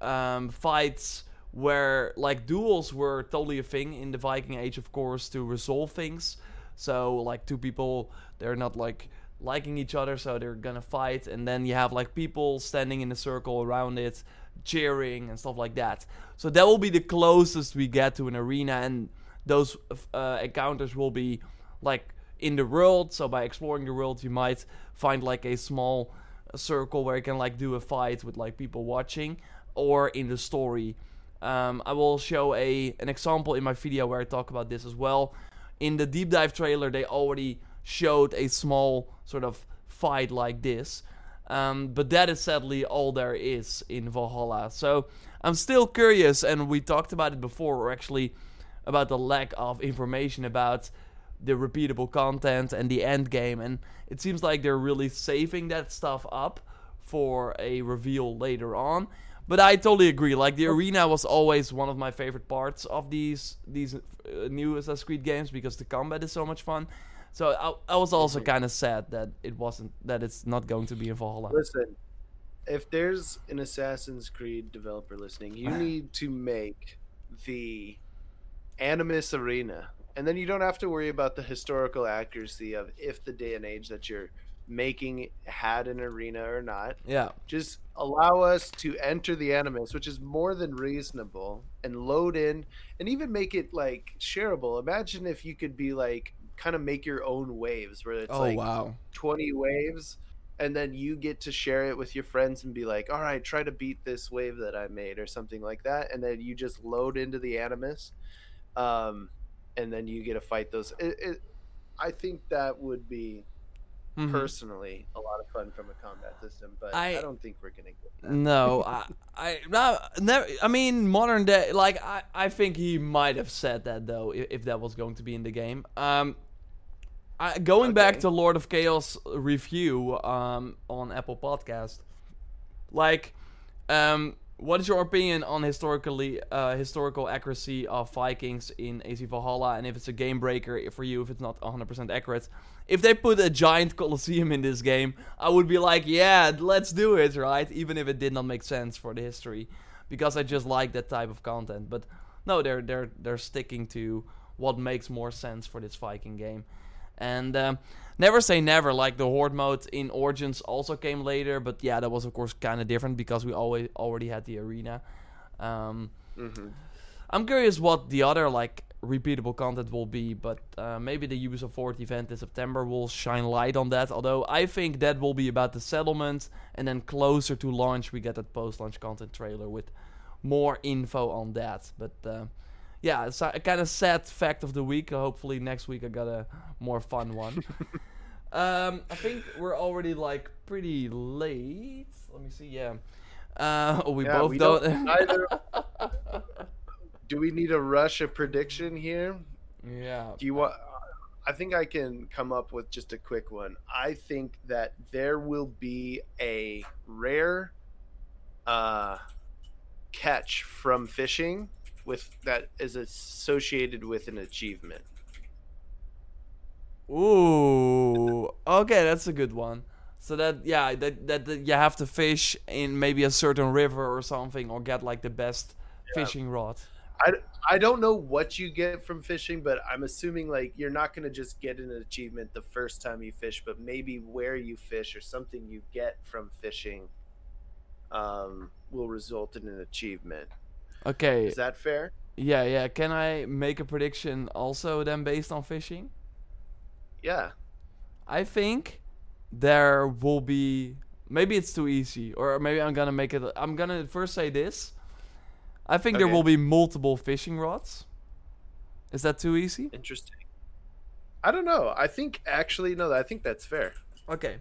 um, fights where like duels were totally a thing in the Viking Age, of course, to resolve things. So like two people, they're not like liking each other, so they're gonna fight, and then you have like people standing in a circle around it, cheering and stuff like that. So that will be the closest we get to an arena, and those uh, encounters will be like in the world. So by exploring the world, you might find like a small circle where you can like do a fight with like people watching, or in the story. Um, I will show a an example in my video where I talk about this as well. In the deep dive trailer, they already showed a small sort of fight like this. Um, but that is sadly all there is in Valhalla. So I'm still curious, and we talked about it before, or actually about the lack of information about the repeatable content and the end game. And it seems like they're really saving that stuff up for a reveal later on. But I totally agree. Like the arena was always one of my favorite parts of these these uh, new Assassin's Creed games because the combat is so much fun. So I, I was also kind of sad that it wasn't that it's not going to be in Valhalla. Listen, if there's an Assassin's Creed developer listening, you need to make the Animus Arena. And then you don't have to worry about the historical accuracy of if the day and age that you're making had an arena or not. Yeah. Just allow us to enter the Animus, which is more than reasonable, and load in and even make it like shareable. Imagine if you could be like kind of make your own waves where it's oh like wow. 20 waves and then you get to share it with your friends and be like all right try to beat this wave that i made or something like that and then you just load into the animus um, and then you get to fight those it, it, i think that would be Mhm. personally a lot of fun from a combat system but I- i, don't think we're gonna get that No, I, I, no, never. I mean, modern day. Like, I, I think he might have said that though, if, if that was going to be in the game. Um, I, going back to Lord of Chaos review, um, on Apple Podcast, like, um, what is your opinion on historically, uh, historical accuracy of Vikings in AC Valhalla, and if it's a game breaker for you, if it's not 100% accurate? If they put a giant Colosseum in this game, I would be like, yeah, let's do it, right? Even if it did not make sense for the history, because I just like that type of content. But no, they're they're they're sticking to what makes more sense for this Viking game. And um, never say never. Like the horde mode in Origins also came later, but yeah, that was of course kind of different because we always already had the arena. Um, Mhm. I'm curious what the other like repeatable content will be, but uh, maybe the Ubisoft Forward event in September will shine light on that. Although I think that will be about the settlement, and then closer to launch, we get that post-launch content trailer with more info on that. But uh, yeah, it's a kind of sad fact of the week. Hopefully next week I got a more fun one. um, I think we're already like pretty late. Let me see. Yeah. Uh, we Yeah, both we don't. don't either- do we need a rush a prediction here yeah. Do you want? I think I can come up with just a quick one. I think that there will be a rare uh, catch from fishing with that is associated with an achievement. Ooh, okay, that's a good one. So that yeah, that, that that you have to fish in maybe a certain river or something, or get like the best Yeah. fishing rod. I, I don't know what you get from fishing, but I'm assuming like you're not going to just get an achievement the first time you fish, but maybe where you fish or something you get from fishing um, will result in an achievement. Okay, Is that fair? yeah, yeah. Can I make a prediction also then based on fishing? Yeah. I think there will be maybe it's too easy, or maybe I'm gonna make it. I'm gonna first say this. I think there will be multiple fishing rods. Is that too easy? Interesting. I don't know. I think actually no. I think that's fair Okay.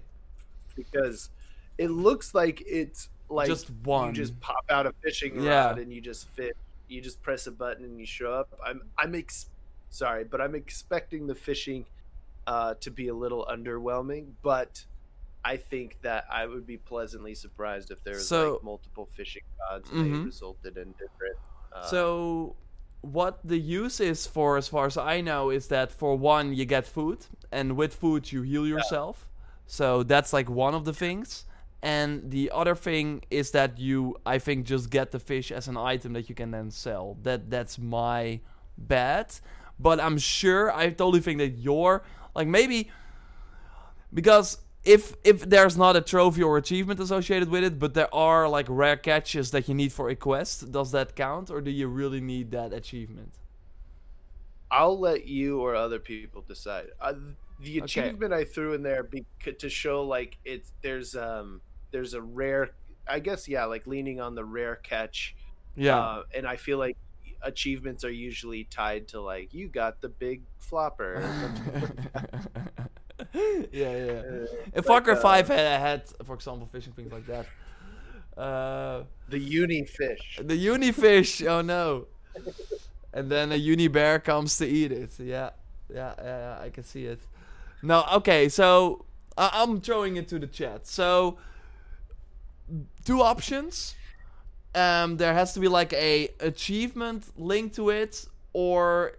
because it looks like it's like Just one. You just pop out a fishing Yeah. rod and you just fit. You just press a button and you show up. I'm I'm ex- sorry, but I'm expecting the fishing uh, to be a little underwhelming. But I think that I would be pleasantly surprised if there was So- like multiple fishing rods and they Mhm. resulted in different. Uh, So, what the use is for, as far as I know, is that for one, you get food, and with food, you heal yourself. So, that's like one of the things. And the other thing is that you, I think, just get the fish as an item that you can then sell. That That's my bet. But I'm sure, I totally think that you're like maybe, because if if there's not a trophy or achievement associated with it, but there are like rare catches that you need for a quest, does that count, or do you really need that achievement? I'll let you or other people decide. Uh, the Okay. achievement I threw in there be, to show like it's there's um there's a rare I guess yeah like leaning on the rare catch Yeah. uh, and I feel like achievements are usually tied to like you got the big flopper yeah, yeah. Uh, If like, Far uh, 5 had, had, for example, fishing things like that. Uh, the uni fish the unifish, oh no. And then a uni bear comes to eat it. Yeah, yeah, yeah, yeah, I can see it. No, okay, so I- I'm throwing it to the chat. So, two options. Um, there has to be like a achievement linked to it, or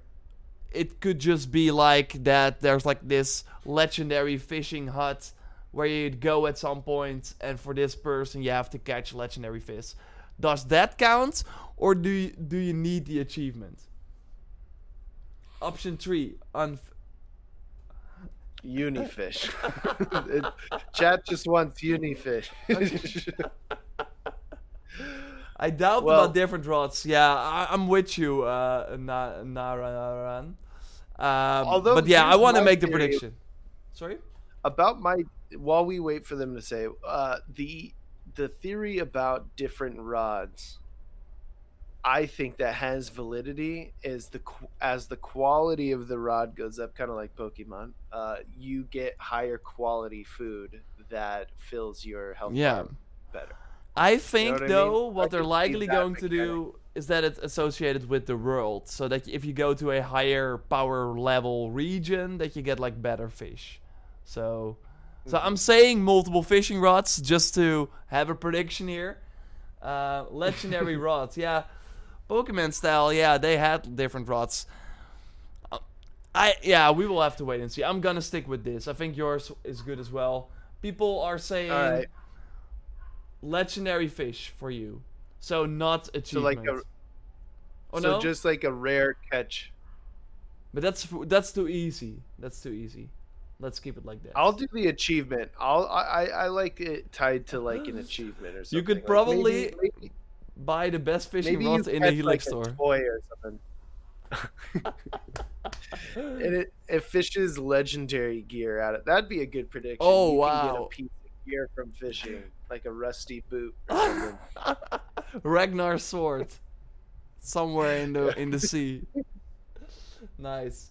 it could just be like that. There's like this legendary fishing hut where you'd go at some point, and for this person, you have to catch legendary fish. Does that count, or do you, do you need the achievement? Option three, unf- uni fish. It- Chat just wants uni fish. I doubt Well- about different rods. Yeah, I, I'm with you, uh, Na- Naran. Um, Although but yeah, I want to make the prediction. Sorry. about my while we wait for them to say uh, the the theory about different rods i think that has validity is the as the quality of the rod goes up kind of like pokemon uh, you get higher quality food that fills your health Yeah. better I think what I mean? though, I what they're likely going to do is that it's associated with the world, so that if you go to a higher power level region, that you get like better fish. So, so Mm-hmm. I'm saying multiple fishing rods just to have a prediction here. Uh, legendary rods, yeah, Pokemon style, yeah, they had different rods. Uh, I yeah, we will have to wait and see. I'm gonna stick with this. I think yours is good as well. People are saying right legendary fish for you. So not achievement. so like a oh so no, just like a rare catch but that's that's too easy. That's too easy. Let's keep it like that. I'll do the achievement. I'll I, I like it tied to like an achievement or something. You could Like, probably maybe, maybe, buy the best fishing rods in the Helix like, store. toy or something. and it, it fishes legendary gear out of that'd be a good prediction. Oh, you Can get wow. a piece of gear from fishing, like a rusty boot or something. Ragnar's sword, somewhere in the in the sea. nice.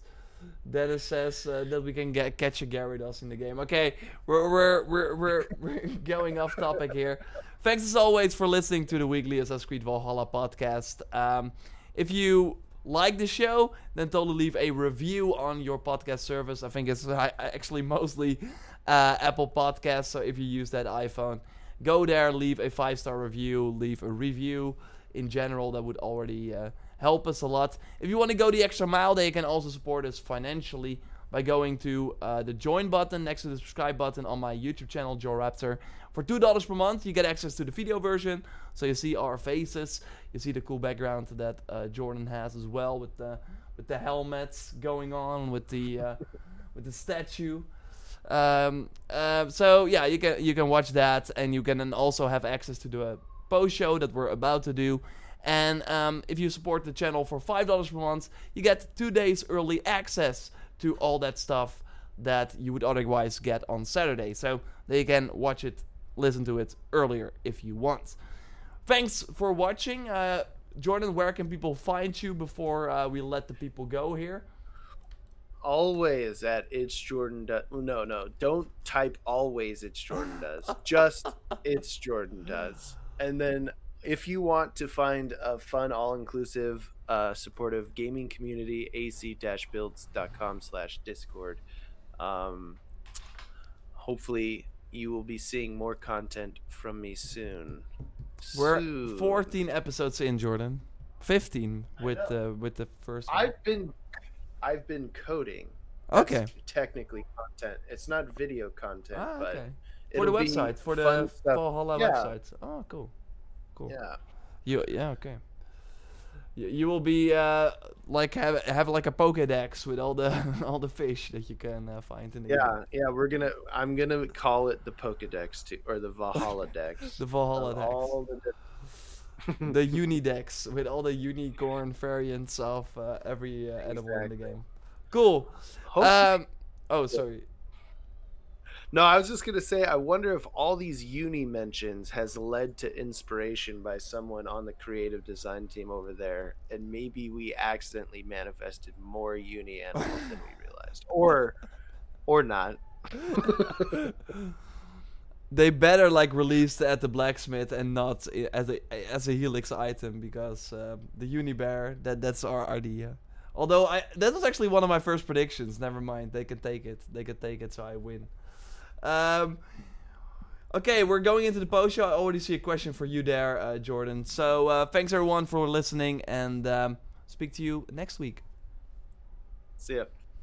Dennis says uh, that we can get catch a Gyarados in the game. Okay, we're we're we're we're, we're going off topic here. Thanks as always for listening to the weekly Assassin's Creed Valhalla podcast. Um, if you like the show, then totally leave a review on your podcast service. I think it's uh, actually mostly uh, Apple Podcasts. So if you use that iPhone, go there, leave a five star review, leave a review. In general, that would already uh, help us a lot. If you want to go the extra mile, they can also support us financially by going to uh, the join button next to the subscribe button on my YouTube channel, JorRaptor. For two dollars per month, you get access to the video version, so you see our faces, you see the cool background that uh, Jordan has as well with the with the helmets going on with the uh, with the statue. Um, uh, so yeah, you can you can watch that, and you can then also have access to the post show that we're about to do. And um, if you support the channel for five dollars per month, you get two days early access to all that stuff that you would otherwise get on Saturday. So they can watch it, listen to it earlier if you want. Thanks for watching. Uh, Jordan, where can people find you before uh, we let the people go here? always at it's Jordan does. No, no, don't type always it's Jordan does. Just it's Jordan does. And then if you want to find a fun, all inclusive, uh, supportive gaming community, ac-builds.com slash discord. Um, hopefully you will be seeing more content from me soon. We're Soon. 14 episodes in, Jordan. 15 with the with the first. One. I've been I've been coding. That's okay. Technically content. It's not video content, Ah, but. For the website, for the. Valhalla Yeah. website. Oh, cool. Cool. Yeah. You yeah okay. You, you will be uh like have have like a Pokédex with all the all the fish that you can uh, find in the game. Yeah, yeah, we're gonna. I'm gonna call it the Pokedex too, or the Valhalla Dex. The Valhalla Dex. all the the Unidex with all the unicorn variants of uh, every uh, animal in the game. Cool. Um. Oh, sorry. No, I was just gonna say. I wonder if all these uni mentions has led to inspiration by someone on the creative design team over there, and maybe we accidentally manifested more uni animals than we realized, or, or not. They better like release at the blacksmith and not as a as a helix item because um, the Unibear that that's our idea. Although I that was actually one of my first predictions. Never mind, they can take it. They can take it, so I win. Um. Okay, we're going into the post show. I already see a question for you there, uh, Jordan. So uh, thanks everyone for listening, and um, speak to you next week. See ya.